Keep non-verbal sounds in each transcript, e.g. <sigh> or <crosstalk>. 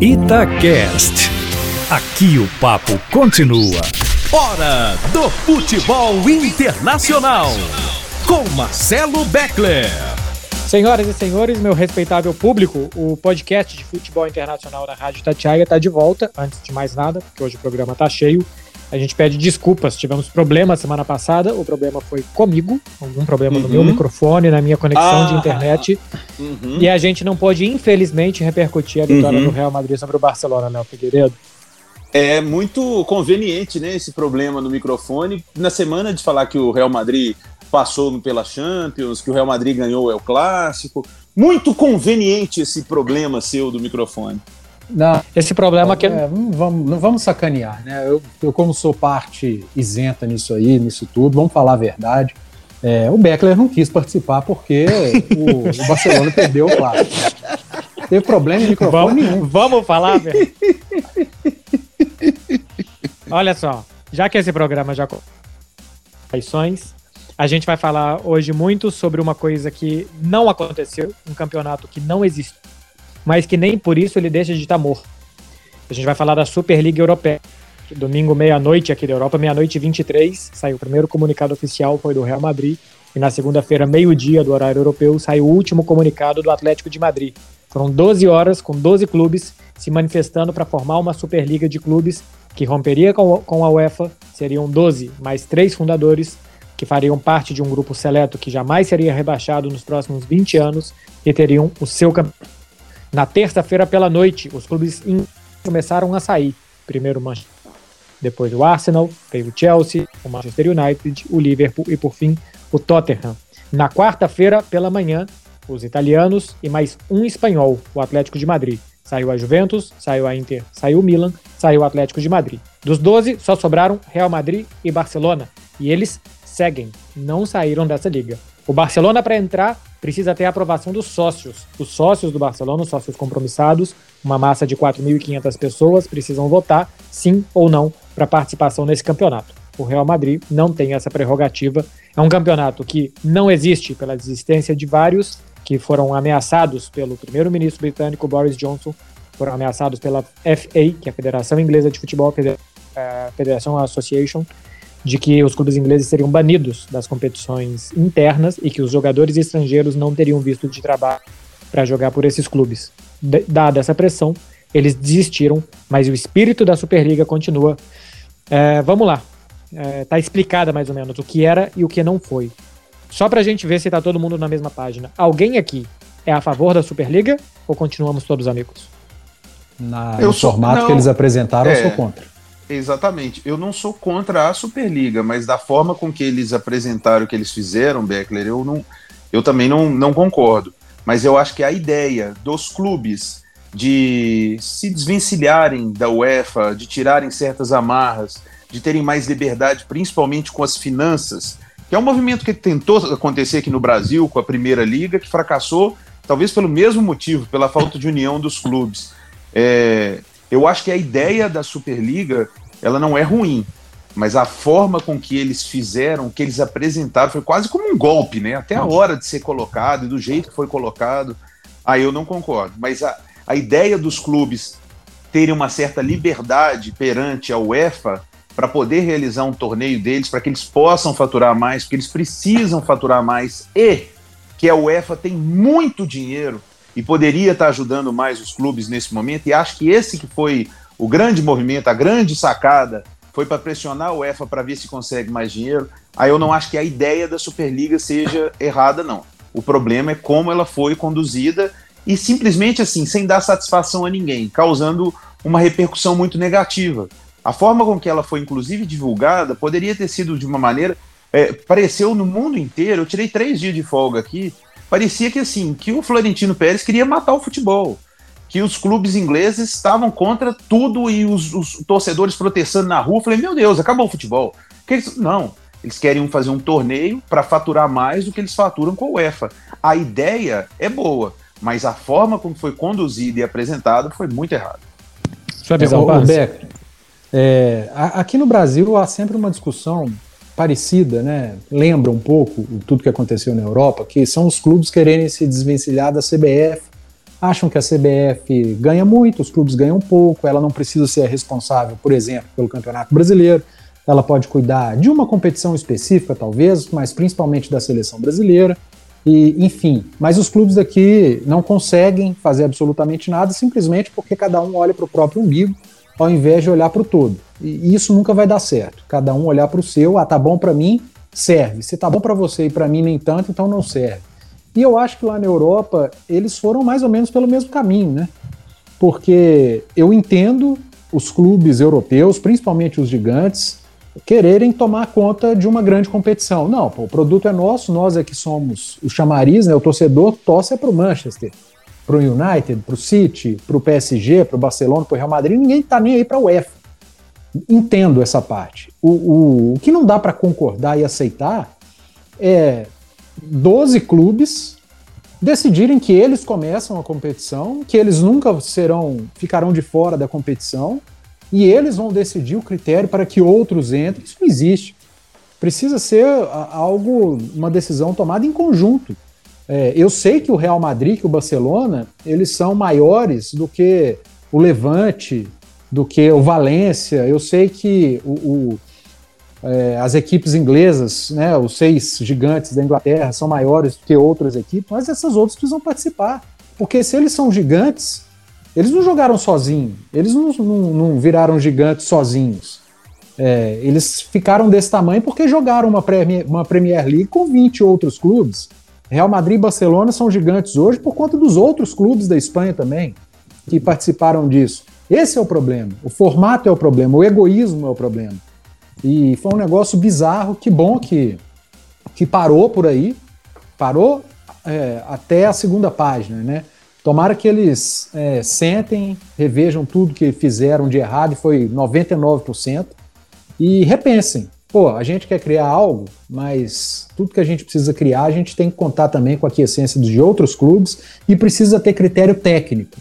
Itacast. Aqui o papo continua. Hora do futebol internacional. Com Marcelo Beckler. Senhoras e senhores, meu respeitável público, o podcast de futebol internacional da Rádio Tatiaia está de volta. Antes de mais nada, porque hoje o programa está cheio. A gente pede desculpas, tivemos problemas semana passada. O problema foi comigo, algum problema uhum. no meu microfone, na minha conexão ah, de internet. Uhum. E a gente não pôde, infelizmente, repercutir a vitória uhum. do Real Madrid sobre o Barcelona, Léo Figueiredo. É muito conveniente, né, esse problema no microfone. Na semana de falar que o Real Madrid passou pela Champions, que o Real Madrid ganhou é o clássico. Muito conveniente esse problema seu do microfone. Não, esse problema que é, vamos, não vamos sacanear, né? Eu, eu, como sou parte isenta nisso aí, nisso tudo, vamos falar a verdade. É, o Beckler não quis participar porque o, o Barcelona perdeu o clássico. Teve problema em microfone vamos, nenhum. Vamos falar, velho. Olha só, já que esse programa já eleições, a gente vai falar hoje muito sobre uma coisa que não aconteceu, um campeonato que não existe mas que nem por isso ele deixa de estar morto. A gente vai falar da Superliga Europeia. Domingo, meia-noite aqui da Europa, meia-noite e 23, saiu o primeiro comunicado oficial, foi do Real Madrid. E na segunda-feira, meio-dia do horário europeu, saiu o último comunicado do Atlético de Madrid. Foram 12 horas com 12 clubes se manifestando para formar uma Superliga de clubes que romperia com a UEFA. Seriam 12 mais três fundadores que fariam parte de um grupo seleto que jamais seria rebaixado nos próximos 20 anos e teriam o seu campeonato na terça-feira pela noite, os clubes começaram a sair. Primeiro o Manchester, depois o Arsenal, veio o Chelsea, o Manchester United, o Liverpool e por fim o Tottenham. Na quarta-feira pela manhã, os italianos e mais um espanhol, o Atlético de Madrid. Saiu a Juventus, saiu a Inter, saiu o Milan, saiu o Atlético de Madrid. Dos 12, só sobraram Real Madrid e Barcelona. E eles seguem, não saíram dessa liga. O Barcelona, para entrar, precisa ter a aprovação dos sócios. Os sócios do Barcelona, os sócios compromissados, uma massa de 4.500 pessoas, precisam votar sim ou não para participação nesse campeonato. O Real Madrid não tem essa prerrogativa. É um campeonato que não existe pela existência de vários que foram ameaçados pelo primeiro-ministro britânico Boris Johnson, foram ameaçados pela FA, que é a Federação Inglesa de Futebol, a Federação Association, de que os clubes ingleses seriam banidos das competições internas e que os jogadores estrangeiros não teriam visto de trabalho para jogar por esses clubes. D dada essa pressão, eles desistiram, mas o espírito da Superliga continua. É, vamos lá, é, tá explicada mais ou menos o que era e o que não foi. Só para a gente ver se tá todo mundo na mesma página. Alguém aqui é a favor da Superliga ou continuamos todos amigos? Na, eu no sou, formato não, que eles apresentaram, é, eu sou contra. Exatamente. Eu não sou contra a Superliga, mas da forma com que eles apresentaram o que eles fizeram, Beckler, eu, não, eu também não, não concordo. Mas eu acho que a ideia dos clubes de se desvencilharem da UEFA, de tirarem certas amarras, de terem mais liberdade, principalmente com as finanças, que é um movimento que tentou acontecer aqui no Brasil com a Primeira Liga, que fracassou, talvez pelo mesmo motivo, pela falta de união dos clubes. É, eu acho que a ideia da Superliga ela não é ruim, mas a forma com que eles fizeram, que eles apresentaram, foi quase como um golpe, né? Até a hora de ser colocado e do jeito que foi colocado, aí eu não concordo. Mas a, a ideia dos clubes terem uma certa liberdade perante a UEFA para poder realizar um torneio deles, para que eles possam faturar mais, porque eles precisam faturar mais e que a UEFA tem muito dinheiro e poderia estar ajudando mais os clubes nesse momento. E acho que esse que foi o grande movimento, a grande sacada, foi para pressionar o UEFA para ver se consegue mais dinheiro. Aí eu não acho que a ideia da Superliga seja <laughs> errada, não. O problema é como ela foi conduzida e simplesmente assim, sem dar satisfação a ninguém, causando uma repercussão muito negativa. A forma com que ela foi, inclusive, divulgada poderia ter sido de uma maneira. É, pareceu no mundo inteiro. Eu tirei três dias de folga aqui parecia que assim, que o Florentino Pérez queria matar o futebol, que os clubes ingleses estavam contra tudo e os, os torcedores protestando na rua. Eu falei, meu Deus, acabou o futebol. Que eles, não, eles querem fazer um torneio para faturar mais do que eles faturam com o UEFA. A ideia é boa, mas a forma como foi conduzida e apresentada foi muito errada. Sua visão, é, Beck, é, aqui no Brasil há sempre uma discussão parecida, né? Lembra um pouco tudo que aconteceu na Europa, que são os clubes quererem se desvencilhar da CBF acham que a CBF ganha muito, os clubes ganham pouco, ela não precisa ser responsável, por exemplo, pelo Campeonato Brasileiro, ela pode cuidar de uma competição específica, talvez, mas principalmente da seleção brasileira. E, enfim, mas os clubes daqui não conseguem fazer absolutamente nada simplesmente porque cada um olha para o próprio umbigo ao invés de olhar para o todo. E isso nunca vai dar certo. Cada um olhar para o seu, ah, tá bom para mim, serve. Se tá bom para você e para mim nem tanto, então não serve. E eu acho que lá na Europa eles foram mais ou menos pelo mesmo caminho, né? Porque eu entendo os clubes europeus, principalmente os gigantes, quererem tomar conta de uma grande competição. Não, pô, o produto é nosso, nós é que somos o chamariz, né? O torcedor torce é para o Manchester, para o United, para o City, para o PSG, para o Barcelona, para o Real Madrid, ninguém está nem aí para o UEFA. Entendo essa parte. O, o, o que não dá para concordar e aceitar é 12 clubes decidirem que eles começam a competição, que eles nunca serão, ficarão de fora da competição e eles vão decidir o critério para que outros entrem. Isso não existe. Precisa ser algo, uma decisão tomada em conjunto. É, eu sei que o Real Madrid, que o Barcelona, eles são maiores do que o Levante, do que o Valência. Eu sei que o, o é, as equipes inglesas, né, os seis gigantes da Inglaterra, são maiores do que outras equipes, mas essas outras precisam participar. Porque se eles são gigantes, eles não jogaram sozinhos, eles não, não, não viraram gigantes sozinhos. É, eles ficaram desse tamanho porque jogaram uma Premier, uma Premier League com 20 outros clubes. Real Madrid e Barcelona são gigantes hoje por conta dos outros clubes da Espanha também, que participaram disso. Esse é o problema. O formato é o problema, o egoísmo é o problema. E foi um negócio bizarro, que bom que, que parou por aí, parou é, até a segunda página, né? Tomara que eles é, sentem, revejam tudo que fizeram de errado, e foi 99%, e repensem. Pô, a gente quer criar algo, mas tudo que a gente precisa criar, a gente tem que contar também com a quiescência de outros clubes e precisa ter critério técnico.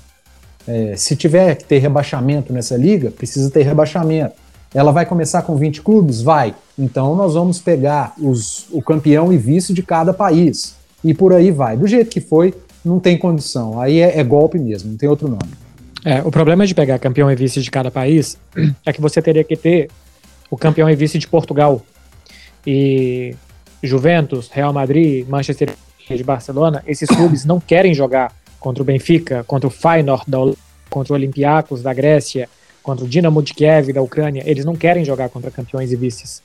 É, se tiver que ter rebaixamento nessa liga, precisa ter rebaixamento. Ela vai começar com 20 clubes? Vai. Então nós vamos pegar os, o campeão e vice de cada país. E por aí vai. Do jeito que foi, não tem condição. Aí é, é golpe mesmo, não tem outro nome. É, o problema de pegar campeão e vice de cada país <clears throat> é que você teria que ter o campeão e vice de Portugal. E Juventus, Real Madrid, Manchester United, Barcelona, esses clubes não querem jogar contra o Benfica, contra o Feyenoord, da, contra o Olympiacos da Grécia, contra o Dinamo de Kiev da Ucrânia. Eles não querem jogar contra campeões e vices.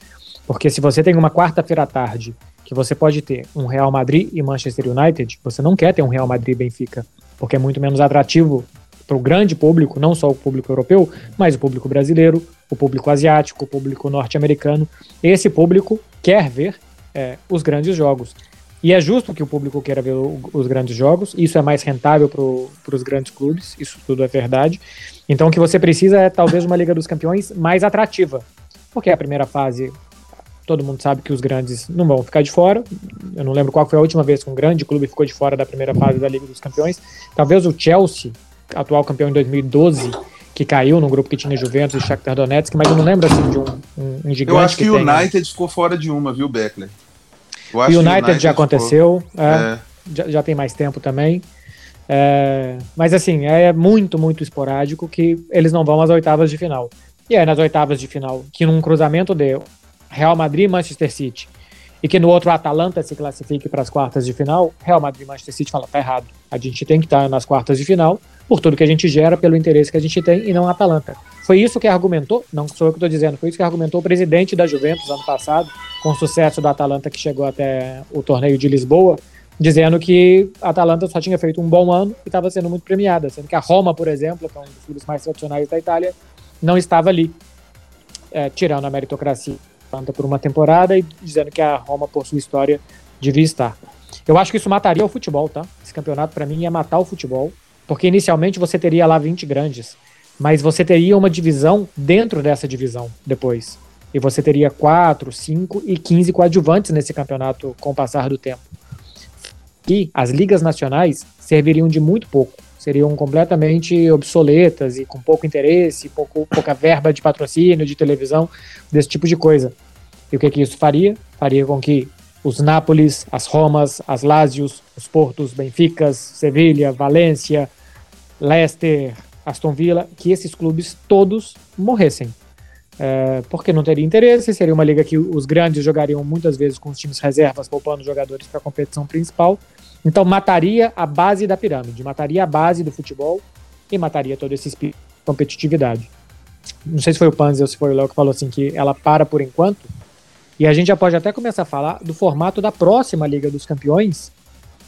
Porque se você tem uma quarta-feira à tarde que você pode ter um Real Madrid e Manchester United, você não quer ter um Real Madrid e Benfica, porque é muito menos atrativo para o grande público, não só o público europeu, mas o público brasileiro, o público asiático, o público norte-americano. Esse público quer ver é, os grandes jogos. E é justo que o público queira ver o, os grandes jogos, isso é mais rentável para os grandes clubes, isso tudo é verdade. Então o que você precisa é talvez uma Liga dos Campeões mais atrativa, porque a primeira fase todo mundo sabe que os grandes não vão ficar de fora. Eu não lembro qual foi a última vez que um grande clube ficou de fora da primeira fase da Liga dos Campeões. Talvez o Chelsea, atual campeão em 2012, que caiu no grupo que tinha Juventus e Shakhtar Donetsk, mas eu não lembro assim de um, um, um gigante. Eu acho que o United ficou fora de uma, viu, Beckler? O United, United, já aconteceu, é, é. Já, já, tem mais tempo também. É, mas assim, é muito, muito esporádico que eles não vão às oitavas de final. E aí, nas oitavas de final, que num cruzamento deu Real Madrid e Manchester City, e que no outro Atalanta se classifique para as quartas de final, Real Madrid e Manchester City fala, tá errado. A gente tem que estar tá nas quartas de final por tudo que a gente gera, pelo interesse que a gente tem, e não a Atalanta. Foi isso que argumentou, não sou eu que estou dizendo, foi isso que argumentou o presidente da Juventus ano passado, com o sucesso da Atalanta que chegou até o torneio de Lisboa, dizendo que a Atalanta só tinha feito um bom ano e estava sendo muito premiada, sendo que a Roma, por exemplo, que é um dos clubes mais tradicionais da Itália, não estava ali, é, tirando a meritocracia Atlanta por uma temporada e dizendo que a Roma, por sua história, devia estar. Eu acho que isso mataria o futebol, tá? Esse campeonato, para mim, ia matar o futebol, porque inicialmente você teria lá 20 grandes, mas você teria uma divisão dentro dessa divisão depois. E você teria 4, 5 e 15 coadjuvantes nesse campeonato com o passar do tempo. E as ligas nacionais serviriam de muito pouco seriam completamente obsoletas e com pouco interesse, pouco, pouca verba de patrocínio, de televisão, desse tipo de coisa. E o que, que isso faria? Faria com que os Nápoles, as Romas, as Lázios, os Portos, Benficas, Sevilha, Valência, Leicester, Aston Villa, que esses clubes todos morressem. É, porque não teria interesse, seria uma liga que os grandes jogariam muitas vezes com os times reservas, poupando jogadores para a competição principal. Então mataria a base da pirâmide, mataria a base do futebol e mataria todo esse espírito de competitividade. Não sei se foi o Panzi ou se foi o Léo que falou assim que ela para por enquanto. E a gente já pode até começar a falar do formato da próxima Liga dos Campeões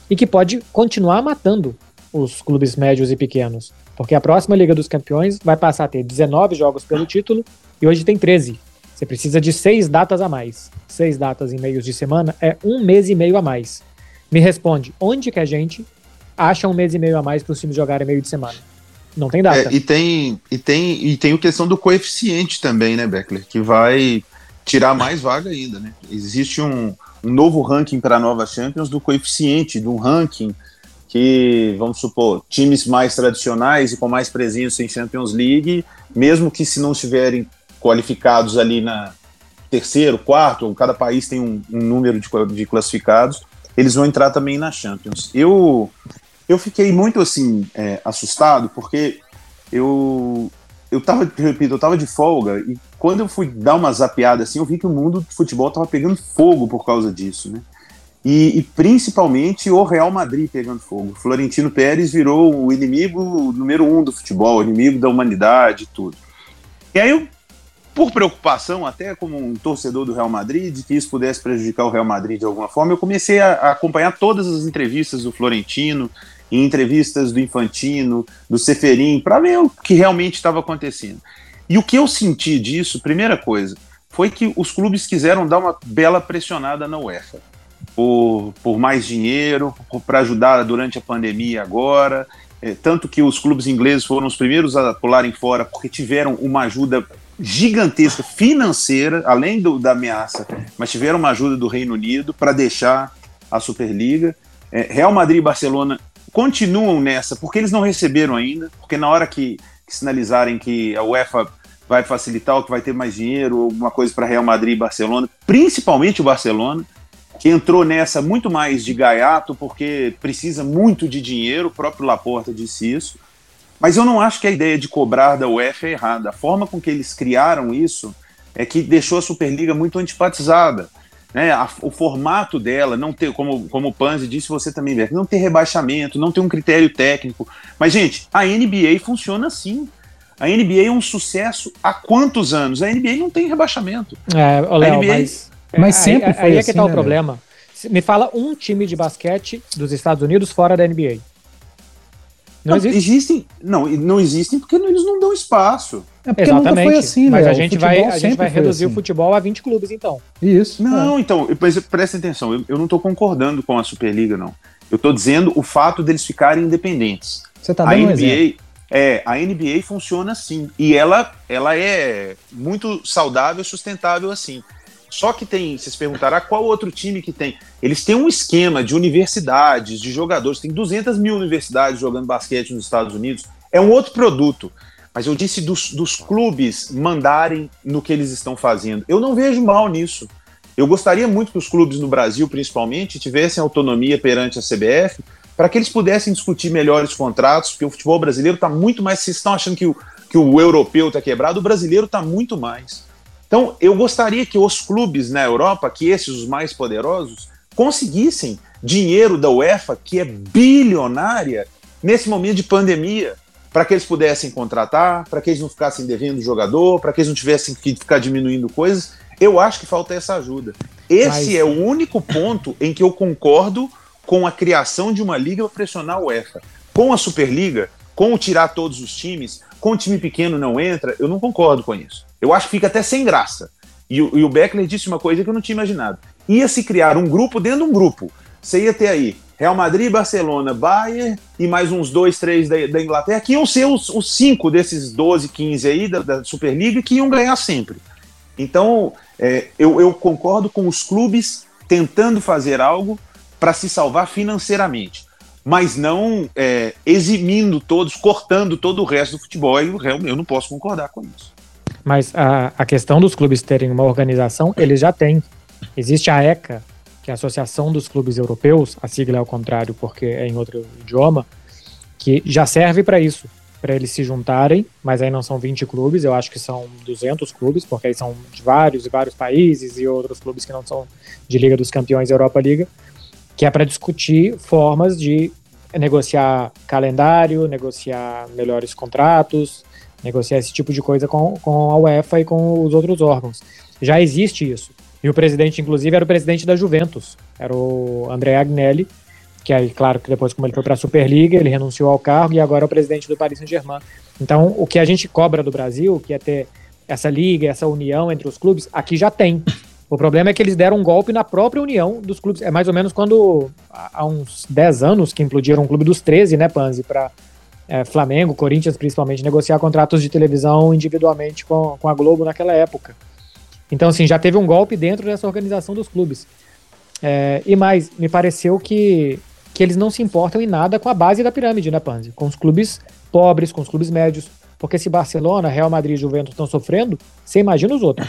e que pode continuar matando os clubes médios e pequenos. Porque a próxima Liga dos Campeões vai passar a ter 19 jogos pelo título e hoje tem 13. Você precisa de seis datas a mais. Seis datas em meios de semana é um mês e meio a mais. Me responde, onde que a gente acha um mês e meio a mais para os times jogarem meio de semana? Não tem data. É, e tem e tem e tem a questão do coeficiente também, né, Beckler, que vai tirar mais vaga ainda, né? Existe um, um novo ranking para a nova Champions do coeficiente, do ranking que, vamos supor, times mais tradicionais e com mais presença em Champions League, mesmo que se não estiverem qualificados ali na terceiro, quarto, cada país tem um, um número de, de, classificados, eles vão entrar também na Champions. Eu, eu fiquei muito assim é, assustado porque eu eu tava, repito, eu tava de folga e quando eu fui dar uma zapeada assim, eu vi que o mundo do futebol tava pegando fogo por causa disso, né? E, e, principalmente o Real Madrid pegando fogo. Florentino Pérez virou o inimigo número um do futebol, inimigo da humanidade e tudo. E aí, eu, por preocupação, até como um torcedor do Real Madrid, de que isso pudesse prejudicar o Real Madrid de alguma forma, eu comecei a, a acompanhar todas as entrevistas do Florentino, em entrevistas do Infantino, do Seferin, para ver o que realmente estava acontecendo. E o que eu senti disso, primeira coisa, foi que os clubes quiseram dar uma bela pressionada na UEFA por, por mais dinheiro, para ajudar durante a pandemia agora. É, tanto que os clubes ingleses foram os primeiros a pularem fora porque tiveram uma ajuda gigantesca financeira, além do, da ameaça, mas tiveram uma ajuda do Reino Unido para deixar a Superliga. É, Real Madrid e Barcelona continuam nessa porque eles não receberam ainda, porque na hora que, sinalizarem que a UEFA vai facilitar, ou que vai ter mais dinheiro, alguma coisa para Real Madrid e Barcelona, principalmente o Barcelona, que entrou nessa muito mais de gaiato, porque precisa muito de dinheiro, o próprio Laporta disse isso. Mas eu não acho que a ideia de cobrar da UEFA é errada. A forma com que eles criaram isso é que deixou a Superliga muito antipatizada. Né? A, o formato dela, não ter, como, como o Panzi disse, você também vê, não ter rebaixamento, não ter um critério técnico. Mas, gente, a NBA funciona assim. A NBA é um sucesso há quantos anos? A NBA não tem rebaixamento. É, Léo, NBA... mas mas sempre aí, foi aí assim, é que tá né, o problema. Me fala um time de basquete dos Estados Unidos fora da NBA. Não, não existe? existem. Não, não existem porque eles não dão espaço. É porque Exatamente. nunca foi assim, Mas a gente vai, a gente vai reduzir assim. o futebol a 20 clubes, então. Isso. Não, é. então, mas presta atenção, eu, eu não estou concordando com a Superliga, não. Eu estou dizendo o fato deles ficarem independentes. Você tá dando a NBA, um exemplo. É, a NBA funciona assim. E ela, ela é muito saudável e sustentável assim. Só que tem, vocês perguntará qual outro time que tem. Eles têm um esquema de universidades, de jogadores, tem 200 mil universidades jogando basquete nos Estados Unidos. É um outro produto. Mas eu disse dos, dos clubes mandarem no que eles estão fazendo. Eu não vejo mal nisso. Eu gostaria muito que os clubes no Brasil, principalmente, tivessem autonomia perante a CBF para que eles pudessem discutir melhores contratos, porque o futebol brasileiro está muito mais. Vocês estão achando que o, que o europeu está quebrado, o brasileiro está muito mais. Então, eu gostaria que os clubes na Europa, que esses os mais poderosos, conseguissem dinheiro da UEFA, que é bilionária, nesse momento de pandemia, para que eles pudessem contratar, para que eles não ficassem devendo jogador, para que eles não tivessem que ficar diminuindo coisas. Eu acho que falta essa ajuda. Esse Mas... é o único ponto em que eu concordo com a criação de uma liga para pressionar a UEFA. Com a Superliga, com o tirar todos os times, com o time pequeno não entra, eu não concordo com isso. Eu acho que fica até sem graça. E, e o Beckler disse uma coisa que eu não tinha imaginado. Ia se criar um grupo dentro de um grupo. Você ia ter aí Real Madrid, Barcelona, Bayern e mais uns dois, três da, da Inglaterra, que iam ser os, os, cinco desses 12, 15 aí da, da Superliga que iam ganhar sempre. Então, é, eu, eu concordo com os clubes tentando fazer algo para se salvar financeiramente, mas não é, eximindo todos, cortando todo o resto do futebol. Eu, eu não posso concordar com isso. Mas a, a questão dos clubes terem uma organização, eles já têm. Existe a ECA, que é a Associação dos Clubes Europeus, a sigla é ao contrário porque é em outro idioma, que já serve para isso, para eles se juntarem, mas aí não são 20 clubes, eu acho que são 200 clubes, porque aí são de vários e vários países e outros clubes que não são de Liga dos Campeões Europa Liga, que é para discutir formas de negociar calendário, negociar melhores contratos, negociar esse tipo de coisa com, com a UEFA e com os outros órgãos. Já existe isso. E o presidente, inclusive, era o presidente da Juventus, era o André Agnelli, que aí, claro, que depois, como ele foi para a Superliga, ele renunciou ao cargo e agora é o presidente do Paris Saint-Germain. Então, o que a gente cobra do Brasil, que é ter essa liga, essa união entre os clubes, aqui já tem. O problema é que eles deram um golpe na própria união dos clubes. É mais ou menos quando, há uns 10 anos, que implodiram o clube dos 13, né, Panzi, para é, Flamengo, Corinthians principalmente, negociar contratos de televisão individualmente com, com a Globo naquela época. Então, assim, já teve um golpe dentro dessa organização dos clubes. É, e mais, me pareceu que que eles não se importam em nada com a base da pirâmide, né, Panzi? Com os clubes pobres, com os clubes médios. Porque se Barcelona, Real Madrid e Juventus estão sofrendo, você imagina os outros.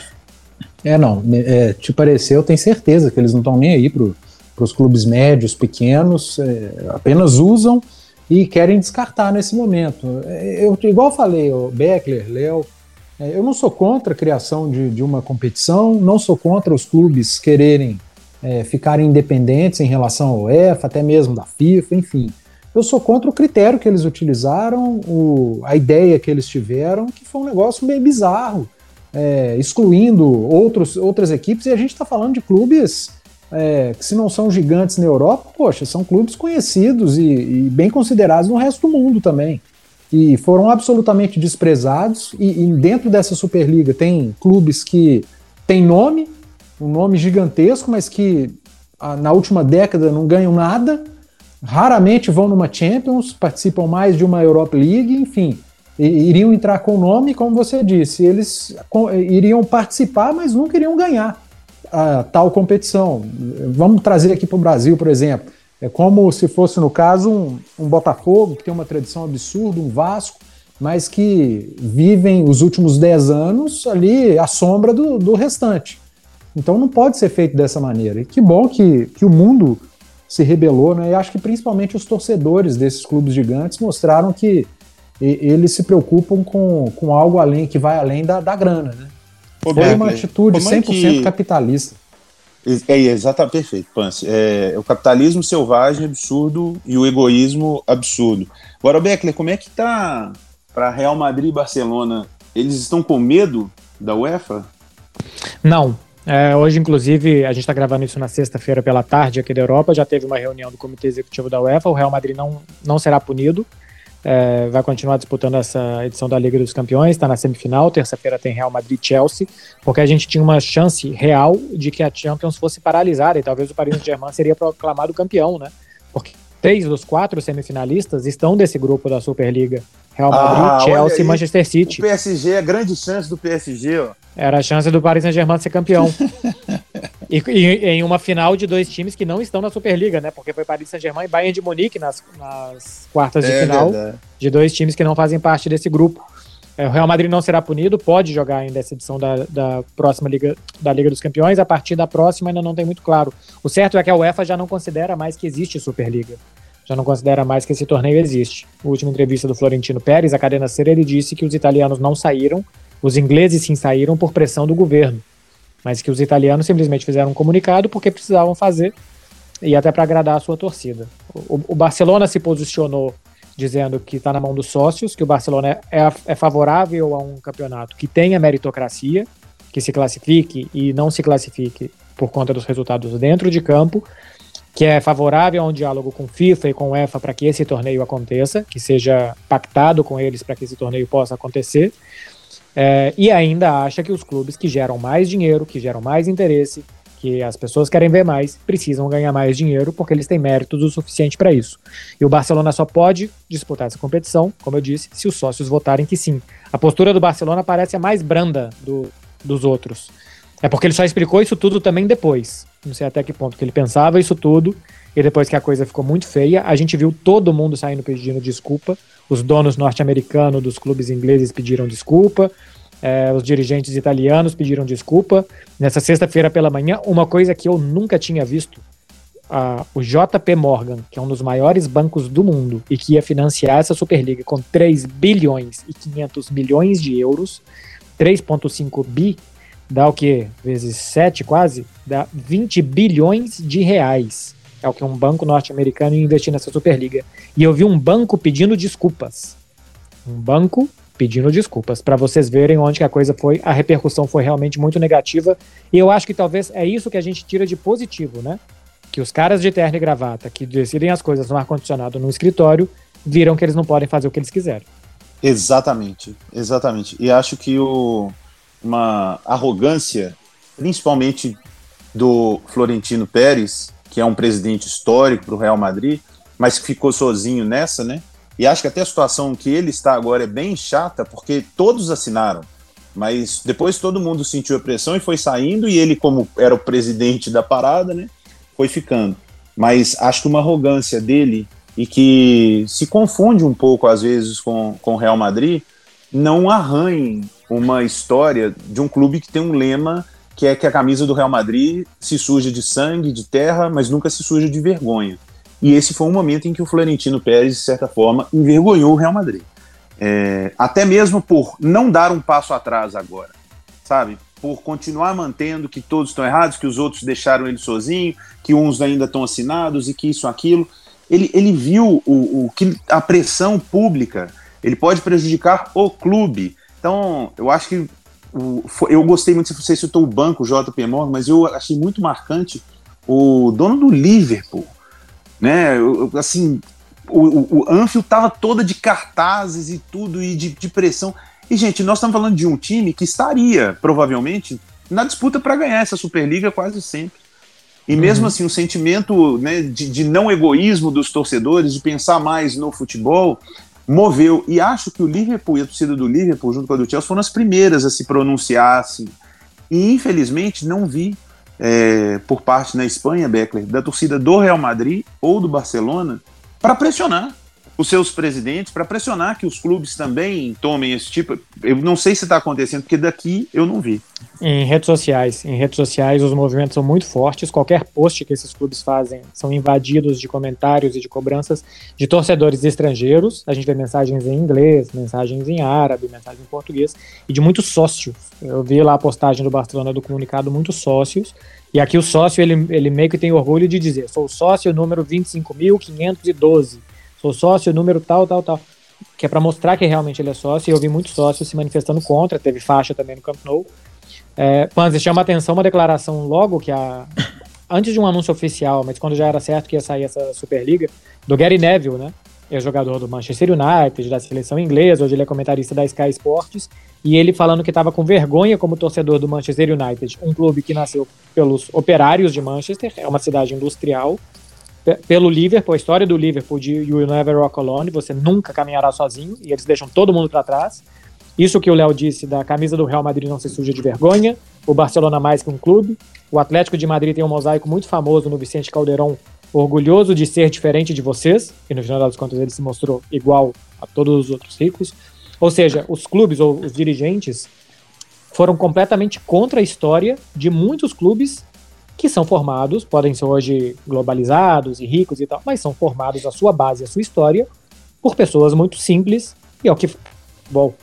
É, não. É, te pareceu, eu tenho certeza que eles não estão nem aí para os clubes médios, pequenos, é, apenas usam e querem descartar nesse momento. Eu, igual falei, o Beckler, Léo, é, eu não sou contra a criação de, de uma competição, não sou contra os clubes quererem é, ficarem independentes em relação ao UEFA, até mesmo da FIFA, enfim. Eu sou contra o critério que eles utilizaram, o, a ideia que eles tiveram, que foi um negócio meio bizarro, é, excluindo outros, outras equipes, e a gente está falando de clubes é, que, se não são gigantes na Europa, poxa, são clubes conhecidos e, e bem considerados no resto do mundo também. E foram absolutamente desprezados, e, e dentro dessa Superliga tem clubes que têm nome, um nome gigantesco, mas que na última década não ganham nada, raramente vão numa Champions, participam mais de uma Europa League, enfim, iriam entrar com o nome, como você disse, eles iriam participar, mas nunca iriam ganhar a tal competição. Vamos trazer aqui para o Brasil, por exemplo. É como se fosse, no caso, um, um Botafogo, que tem uma tradição absurda, um Vasco, mas que vivem os últimos 10 anos ali à sombra do, do restante. Então não pode ser feito dessa maneira. E que bom que, que o mundo se rebelou, né? E acho que principalmente os torcedores desses clubes gigantes mostraram que eles se preocupam com, com algo além, que vai além da, da grana, né? Ô, Foi uma atitude 100% é que... capitalista. É, exatamente, perfeito, Pance. É, é, o capitalismo selvagem absurdo e o egoísmo absurdo. Agora, Beckler, como é que tá para Real Madrid e Barcelona? Eles estão com medo da UEFA? Não, é, hoje, inclusive, a gente está gravando isso na sexta-feira pela tarde aqui da Europa. Já teve uma reunião do Comitê Executivo da UEFA. O Real Madrid não, não será punido. É, vai continuar disputando essa edição da Liga dos Campeões. Está na semifinal. Terça-feira tem Real Madrid-Chelsea. Porque a gente tinha uma chance real de que a Champions fosse paralisada e talvez o Paris Saint-Germain seria proclamado campeão, né? Porque três dos quatro semifinalistas estão desse grupo da Superliga. Real Madrid, ah, Chelsea e Manchester City. O PSG, a grande chance do PSG, ó. Era a chance do Paris Saint-Germain ser campeão. <laughs> e, e, em uma final de dois times que não estão na Superliga, né? Porque foi Paris Saint-Germain e Bayern de Munique nas, nas quartas é, de final. Verdade. De dois times que não fazem parte desse grupo. É, o Real Madrid não será punido, pode jogar ainda essa edição da, da próxima Liga, da Liga dos Campeões. A partir da próxima ainda não tem muito claro. O certo é que a UEFA já não considera mais que existe Superliga já não considera mais que esse torneio existe. Na última entrevista do Florentino Pérez, a cadena Ser, ele disse que os italianos não saíram, os ingleses sim saíram por pressão do governo, mas que os italianos simplesmente fizeram um comunicado porque precisavam fazer e até para agradar a sua torcida. O, o, Barcelona se posicionou dizendo que está na mão dos sócios, que o Barcelona é, é favorável a um campeonato que tenha meritocracia, que se classifique e não se classifique por conta dos resultados dentro de campo, que é favorável a um diálogo com FIFA e com UEFA para que esse torneio aconteça, que seja pactado com eles para que esse torneio possa acontecer. É, e ainda acha que os clubes que geram mais dinheiro, que geram mais interesse, que as pessoas querem ver mais, precisam ganhar mais dinheiro porque eles têm méritos o suficiente para isso. E o Barcelona só pode disputar essa competição, como eu disse, se os sócios votarem que sim. A postura do Barcelona parece a mais branda do, dos outros. É porque ele só explicou isso tudo também depois. Não sei até que ponto que ele pensava isso tudo. E depois que a coisa ficou muito feia, a gente viu todo mundo saindo pedindo desculpa. Os donos norte-americanos dos clubes ingleses pediram desculpa. É, os dirigentes italianos pediram desculpa. Nessa sexta-feira pela manhã, uma coisa que eu nunca tinha visto a, o JP Morgan, que é um dos maiores bancos do mundo e que ia financiar essa Superliga com 3 bilhões e 500 milhões de euros, 3,5 bi, dá o que? Vezes 7 quase? Dá 20 bilhões de reais. É o que um banco norte-americano investir nessa Superliga. E eu vi um banco pedindo desculpas. Um banco pedindo desculpas, para vocês verem onde que a coisa foi, a repercussão foi realmente muito negativa, e eu acho que talvez é isso que a gente tira de positivo, né? Que os caras de terno e gravata que decidem as coisas no ar-condicionado no escritório, viram que eles não podem fazer o que eles quiserem. Exatamente, exatamente. E acho que o, uma arrogância, principalmente do Florentino Pérez, que é um presidente histórico para o Real Madrid, mas que ficou sozinho nessa, né? E acho que até a situação que ele está agora é bem chata, porque todos assinaram. Mas depois todo mundo sentiu a pressão e foi saindo, e ele, como era o presidente da parada, né, foi ficando. Mas acho que uma arrogância dele e que se confunde um pouco às vezes com, com o Real Madrid, não arranhe uma história de um clube que tem um lema que é que a camisa do Real Madrid se suja de sangue, de terra, mas nunca se suja de vergonha. E esse foi um momento em que o Florentino Pérez, de certa forma, envergonhou o Real Madrid. É, até mesmo por não dar um passo atrás agora, sabe? Por continuar mantendo que todos estão errados, que os outros deixaram ele sozinho, que uns ainda estão assinados e que isso, aquilo. Ele, ele viu o, o que a pressão pública ele pode prejudicar o clube. Então, eu acho que o, eu gostei muito, se você citou o banco, o JP Morgan, mas eu achei muito marcante o dono do Liverpool, né? Assim, o, o Anfield tava toda de cartazes e tudo, e de, de pressão. E, gente, nós estamos falando de um time que estaria, provavelmente, na disputa para ganhar essa Superliga quase sempre. E uhum. mesmo assim, o sentimento né, de, de, não egoísmo dos torcedores, de pensar mais no futebol, moveu. E acho que o Liverpool e a torcida do Liverpool, junto com a do Chelsea, foram as primeiras a se pronunciar assim. E infelizmente não vi é, por parte na Espanha, Beckler, da torcida do Real Madrid ou do Barcelona para pressionar os seus presidentes, para pressionar que os clubes também tomem esse tipo. Eu não sei se está acontecendo, porque daqui eu não vi. Em redes sociais, em redes sociais os movimentos são muito fortes. Qualquer post que esses clubes fazem são invadidos de comentários e de cobranças de torcedores estrangeiros. A gente vê mensagens em inglês, mensagens em árabe, mensagens em português e de muitos sócios. Eu vi lá a postagem do Barcelona do comunicado, muitos sócios. E aqui o sócio, ele, ele meio que tem orgulho de dizer: sou sócio número 25.512 sou sócio, número tal, tal, tal. Que é para mostrar que realmente ele é sócio, e eu vi muitos sócios se manifestando contra, teve faixa também no Camp Nou. É, Panzer, chama atenção uma declaração logo que a. Antes de um anúncio oficial, mas quando já era certo que ia sair essa Superliga, do Gary Neville, né? É jogador do Manchester United, da seleção inglesa, hoje ele é comentarista da Sky Sports, e ele falando que estava com vergonha como torcedor do Manchester United, um clube que nasceu pelos operários de Manchester, é uma cidade industrial, pelo Liverpool, a história do Liverpool de You Never Walk Alone, você nunca caminhará sozinho, e eles deixam todo mundo para trás. Isso que o Léo disse da camisa do Real Madrid não se suja de vergonha, o Barcelona mais que um clube, o Atlético de Madrid tem um mosaico muito famoso no Vicente Caldeirão, orgulhoso de ser diferente de vocês, e no final das contas ele se mostrou igual a todos os outros ricos. Ou seja, os clubes ou os dirigentes foram completamente contra a história de muitos clubes que são formados, podem ser hoje globalizados e ricos e tal, mas são formados a sua base, a sua história, por pessoas muito simples, e é o que. Bom.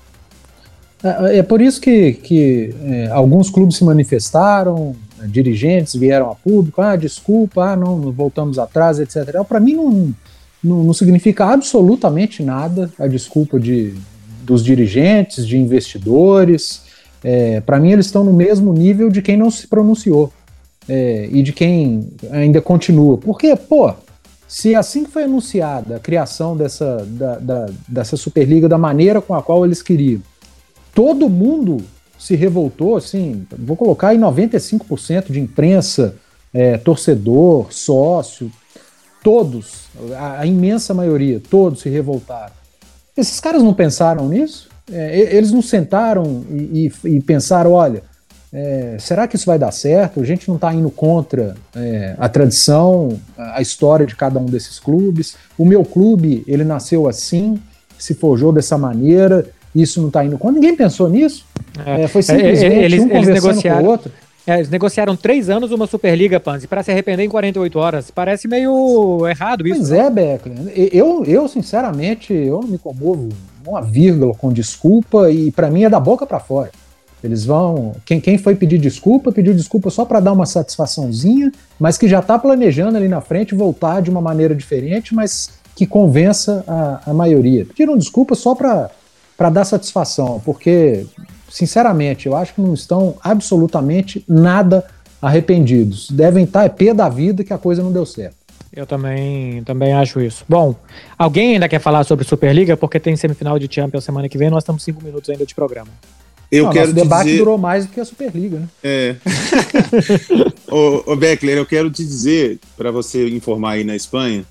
É, por isso que, que é, alguns clubes se manifestaram, é, dirigentes vieram a público, ah, desculpa, ah, não, voltamos atrás, etc. Para mim não, não, não significa absolutamente nada a desculpa de, dos dirigentes, de investidores. É, para mim, eles estão no mesmo nível de quem não se pronunciou é, e de quem ainda continua. Porque, pô, se assim que foi anunciada a criação dessa, da, da, dessa Superliga da maneira com a qual eles queriam, todo mundo se revoltou, assim, vou colocar aí 95% de imprensa, é, torcedor, sócio, todos, a, a, imensa maioria, todos se revoltaram. Esses caras não pensaram nisso? É, eles não sentaram e, e, e pensaram, olha, é, será que isso vai dar certo? A gente não está indo contra é, a tradição, a história de cada um desses clubes. O meu clube, ele nasceu assim, se forjou dessa maneira, isso não está indo contra. Ninguém pensou nisso. É, é foi simplesmente eles, um eles negociaram, com o outro. É, eles negociaram três anos uma Superliga, Panzi, para se arrepender em 48 horas. Parece meio errado isso. Pois é, Beckler. Eu, eu, sinceramente, eu não me comovo uma vírgula com desculpa e para mim é da boca para fora. Eles vão. Quem, quem foi pedir desculpa, pediu desculpa só para dar uma satisfaçãozinha, mas que já está planejando ali na frente voltar de uma maneira diferente, mas que convença a, a maioria. Pediram desculpa só para dar satisfação, porque sinceramente, eu acho que não estão absolutamente nada arrependidos. Devem estar é pé da vida que a coisa não deu certo. Eu também, também acho isso. Bom, alguém ainda quer falar sobre Superliga? Porque tem semifinal de Champions semana que vem, nós estamos cinco minutos ainda de programa. Eu não, quero debate dizer... durou mais do que a Superliga, né? É. <laughs> ô, ô Beckler, eu quero te dizer, para você informar aí na Espanha,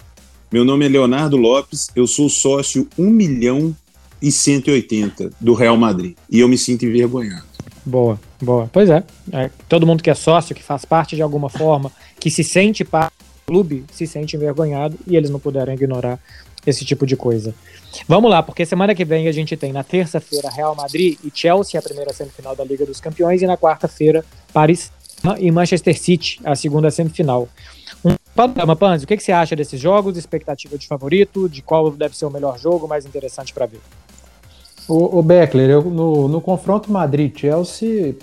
meu nome é Leonardo Lopes, eu sou sócio 1 milhão e 180 do Real Madrid. E eu me sinto envergonhado. Boa, boa. Pois é. é. Todo mundo que é sócio, que faz parte de alguma forma, que se sente parte do clube, se sente envergonhado e eles não puderam ignorar esse tipo de coisa. Vamos lá, porque semana que vem a gente tem na terça-feira Real Madrid e Chelsea, a primeira semifinal da Liga dos Campeões, e na quarta-feira Paris e Manchester City, a segunda semifinal. Um panorama, Panzi, o que, você acha desses jogos? Expectativa de favorito? De qual deve ser o melhor jogo, mais interessante para ver? O, o Beckler, eu, no, no confronto Madrid-Chelsea,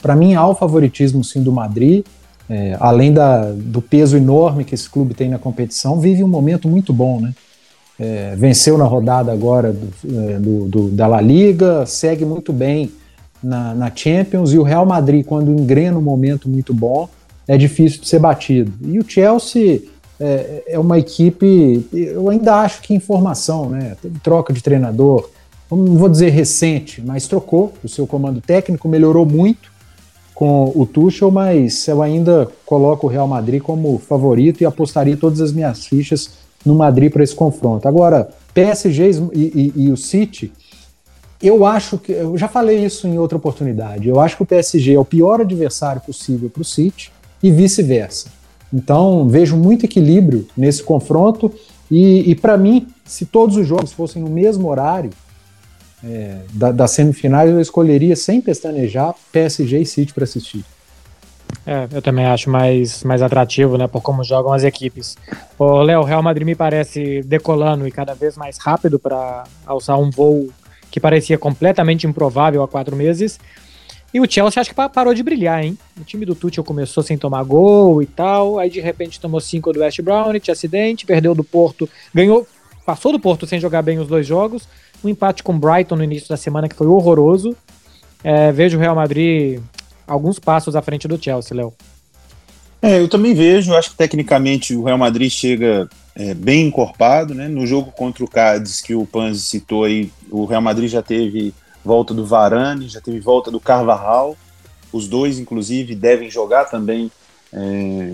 para mim há o favoritismo sim do Madrid, é, além da, do peso enorme que esse clube tem na competição, vive um momento muito bom, né? É, venceu na rodada agora do, é, do, do, da La Liga, segue muito bem na, na, Champions, e o Real Madrid, quando engrena um momento muito bom, é difícil de ser batido. E o Chelsea é, é uma equipe, eu ainda acho que em formação, né? Troca de treinador, não vou dizer recente, mas trocou o seu comando técnico, melhorou muito com o Tuchel, mas eu ainda coloco o Real Madrid como favorito e apostaria todas as minhas fichas no Madrid para esse confronto. Agora, PSG e, e, e, o City, eu acho que. Eu já falei isso em outra oportunidade. Eu acho que o PSG é o pior adversário possível para o City e vice-versa. Então, vejo muito equilíbrio nesse confronto. E, e para mim, se todos os jogos fossem no mesmo horário, é, da, das semifinais, eu escolheria, sem pestanejar, PSG e City para assistir. É, eu também acho mais, mais atrativo, né, por como jogam as equipes. O Léo, Real Madrid me parece decolando e cada vez mais rápido para alçar um voo que parecia completamente improvável há quatro meses. E o Chelsea acho que parou de brilhar, hein? O time do Tuchel começou sem tomar gol e tal, aí de repente tomou cinco do West Brown, tinha acidente, perdeu do Porto, ganhou, passou do Porto sem jogar bem os dois jogos, um empate com o Brighton no início da semana que foi horroroso. É, vejo o Real Madrid alguns passos à frente do Chelsea, Léo. É, eu também vejo, acho que tecnicamente o Real Madrid chega é, bem encorpado, né? No jogo contra o Cádiz, que o Panzi citou aí, o Real Madrid já teve volta do Varane, já teve volta do Carvajal, os dois, inclusive, devem jogar também é,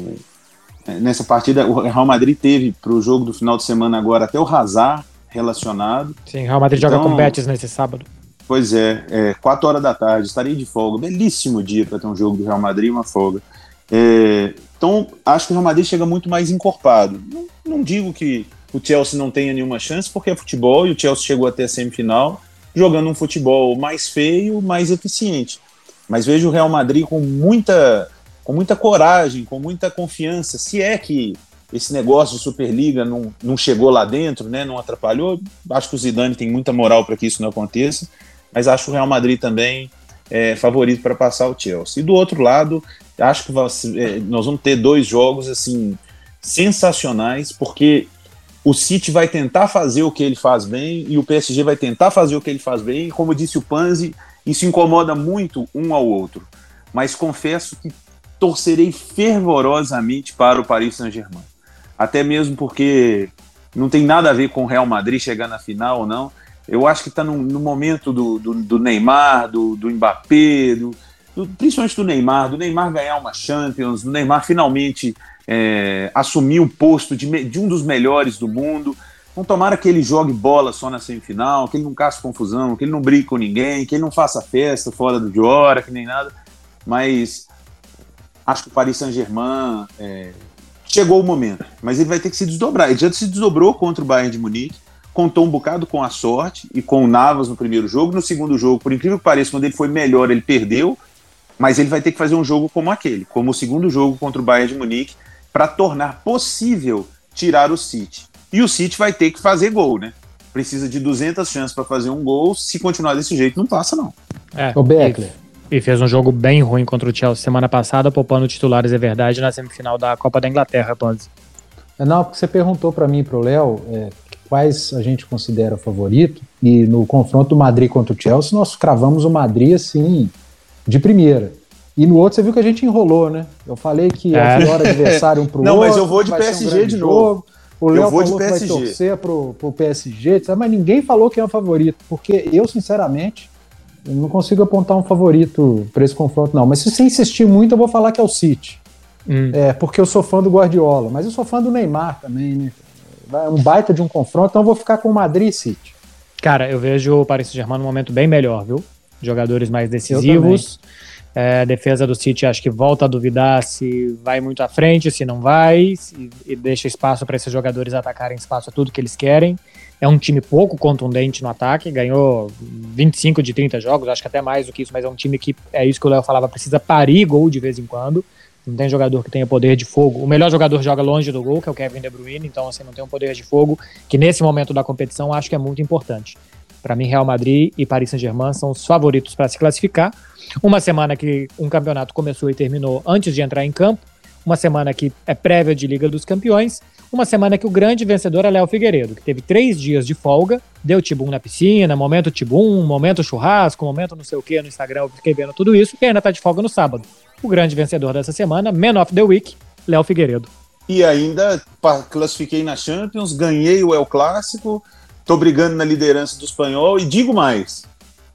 nessa partida. O Real Madrid teve para o jogo do final de semana agora até o Hazard, relacionado. Sim, Real Madrid então, joga com Betis nesse sábado. Pois é, é, 4 horas da tarde, estarei de folga. Belíssimo dia para ter um jogo do Real Madrid uma folga. É, então, acho que o Real Madrid chega muito mais encorpado. Não, não, digo que o Chelsea não tenha nenhuma chance, porque é futebol e o Chelsea chegou até a semifinal jogando um futebol mais feio, mais eficiente. Mas vejo o Real Madrid com muita, com muita coragem, com muita confiança. Se é que esse negócio de Superliga não, não chegou lá dentro, né, não atrapalhou. Acho que o Zidane tem muita moral para que isso não aconteça, mas acho o Real Madrid também é, favorito para passar o Chelsea. E do outro lado, acho que é, nós vamos ter dois jogos assim sensacionais, porque o City vai tentar fazer o que ele faz bem e o PSG vai tentar fazer o que ele faz bem. E como disse o Panzi, isso incomoda muito um ao outro. Mas confesso que torcerei fervorosamente para o Paris Saint-Germain até mesmo porque não tem nada a ver com o Real Madrid chegar na final ou não. Eu acho que está no, no, momento do, do, do, Neymar, do, do Mbappé, do, do, principalmente do Neymar, do Neymar ganhar uma Champions, do Neymar finalmente é, assumir o posto de, de um dos melhores do mundo. Não tomara que ele jogue bola só na semifinal, que ele não caça confusão, que ele não brigue com ninguém, que ele não faça festa fora de hora, que nem nada. Mas acho que o Paris Saint-Germain é, chegou o momento, mas ele vai ter que se desdobrar. Ele já se desdobrou contra o Bayern de Munique, contou um bocado com a sorte e com o Navas no primeiro jogo. No segundo jogo, por incrível que pareça, quando ele foi melhor, ele perdeu. Mas ele vai ter que fazer um jogo como aquele, como o segundo jogo contra o Bayern de Munique, para tornar possível tirar o City. E o City vai ter que fazer gol, né? Precisa de 200 chances para fazer um gol. Se continuar desse jeito, não passa, não. É, o Beckler. E fez um jogo bem ruim contra o Chelsea semana passada, poupando titulares, é verdade, na semifinal da Copa da Inglaterra, Ponzi. É, não, porque você perguntou para mim e pro Léo é, quais a gente considera favorito, e no confronto do Madrid contra o Chelsea, nós cravamos o Madrid assim, de primeira. E no outro você viu que a gente enrolou, né? Eu falei que é. a hora adversário um pro não, <laughs> outro. Não, mas eu vou de PSG um de novo. Jogo. O Léo falou que vai torcer pro, pro PSG, mas ninguém falou quem é o favorito, porque eu, sinceramente, não consigo apontar um favorito para esse confronto, não. Mas se você insistir muito, eu vou falar que é o City. Hum. É, porque eu sou fã do Guardiola, mas eu sou fã do Neymar também, né? É um baita de um confronto, então eu vou ficar com o Madrid e City. Cara, eu vejo o Paris Saint-Germain num momento bem melhor, viu? Jogadores mais decisivos. É, a defesa do City acho que volta a duvidar se vai muito à frente, se não vai, se, e deixa espaço para esses jogadores atacarem espaço a tudo que eles querem. É um time pouco contundente no ataque, ganhou 25 de 30 jogos, acho que até mais do que isso, mas é um time que, é isso que o Léo falava, precisa parir gol de vez em quando. Não tem jogador que tenha poder de fogo. O melhor jogador joga longe do gol, que é o Kevin De Bruyne, então assim, não tem um poder de fogo, que nesse momento da competição acho que é muito importante. Para mim, Real Madrid e Paris Saint-Germain são os favoritos para se classificar. Uma semana que um campeonato começou e terminou antes de entrar em campo, uma semana que é prévia de Liga dos Campeões, uma semana que o grande vencedor é Léo Figueiredo, que teve três dias de folga, deu tibum na piscina, momento tibum, momento churrasco, momento não sei o que no Instagram, eu fiquei vendo tudo isso, e ainda tá de folga no sábado. O grande vencedor dessa semana, Man of the Week, Léo Figueiredo. E ainda classifiquei na Champions, ganhei o El Clássico, tô brigando na liderança do espanhol e digo mais,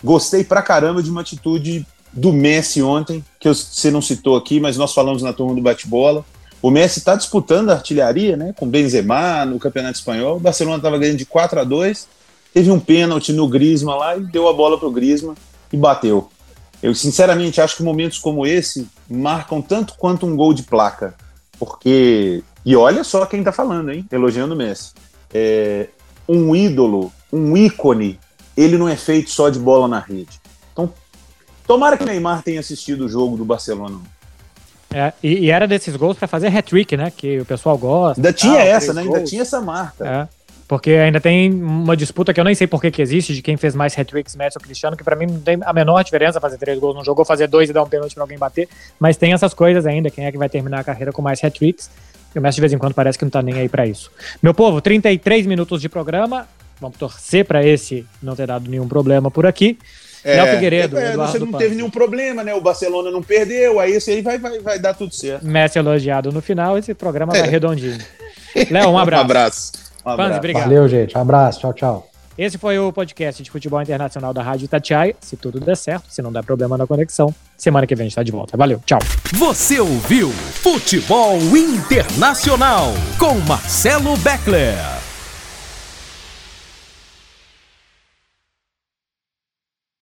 gostei pra caramba de uma atitude do Messi ontem, que você não citou aqui, mas nós falamos na turma do bate-bola. O Messi está disputando a artilharia, né, com Benzema no Campeonato Espanhol. O Barcelona estava ganhando de 4 a 2. Teve um pênalti no Grisma lá e deu a bola para o Grisma e bateu. Eu sinceramente acho que momentos como esse marcam tanto quanto um gol de placa, porque e olha só quem está falando, hein? Elogiando o Messi. É, um ídolo, um ícone, ele não é feito só de bola na rede. Então Tomara que Neymar tenha assistido o jogo do Barcelona. É, e, e, era desses gols para fazer hat-trick, né? Que o pessoal gosta. Ainda tinha essa, né? Gols. Ainda tinha essa marca. É, porque ainda tem uma disputa que eu nem sei por que, que existe de quem fez mais hat-tricks, Messi ou Cristiano, que para mim não tem a menor diferença fazer três gols. Não jogou fazer dois e dar um pênalti para alguém bater. Mas tem essas coisas ainda. Quem é que vai terminar a carreira com mais hat-tricks? E o Messi de vez em quando parece que não tá nem aí para isso. Meu povo, 33 minutos de programa. Vamos torcer para esse não ter dado nenhum problema por aqui. É, Léo Figueiredo. É, você não teve nenhum problema, né? O Barcelona não perdeu, aí esse aí vai, vai, vai dar tudo certo. Messi elogiado no final, esse programa é. vai redondinho. Léo, um <laughs> abraço. um abraço. Um abraço. obrigado. Valeu, gente. Um abraço. Tchau, tchau. Esse foi o podcast de futebol internacional da Rádio Itatiaia. Se tudo der certo, se não der problema na conexão, semana que vem a gente tá de volta. Valeu, tchau. Você ouviu Futebol Internacional com Marcelo Beckler.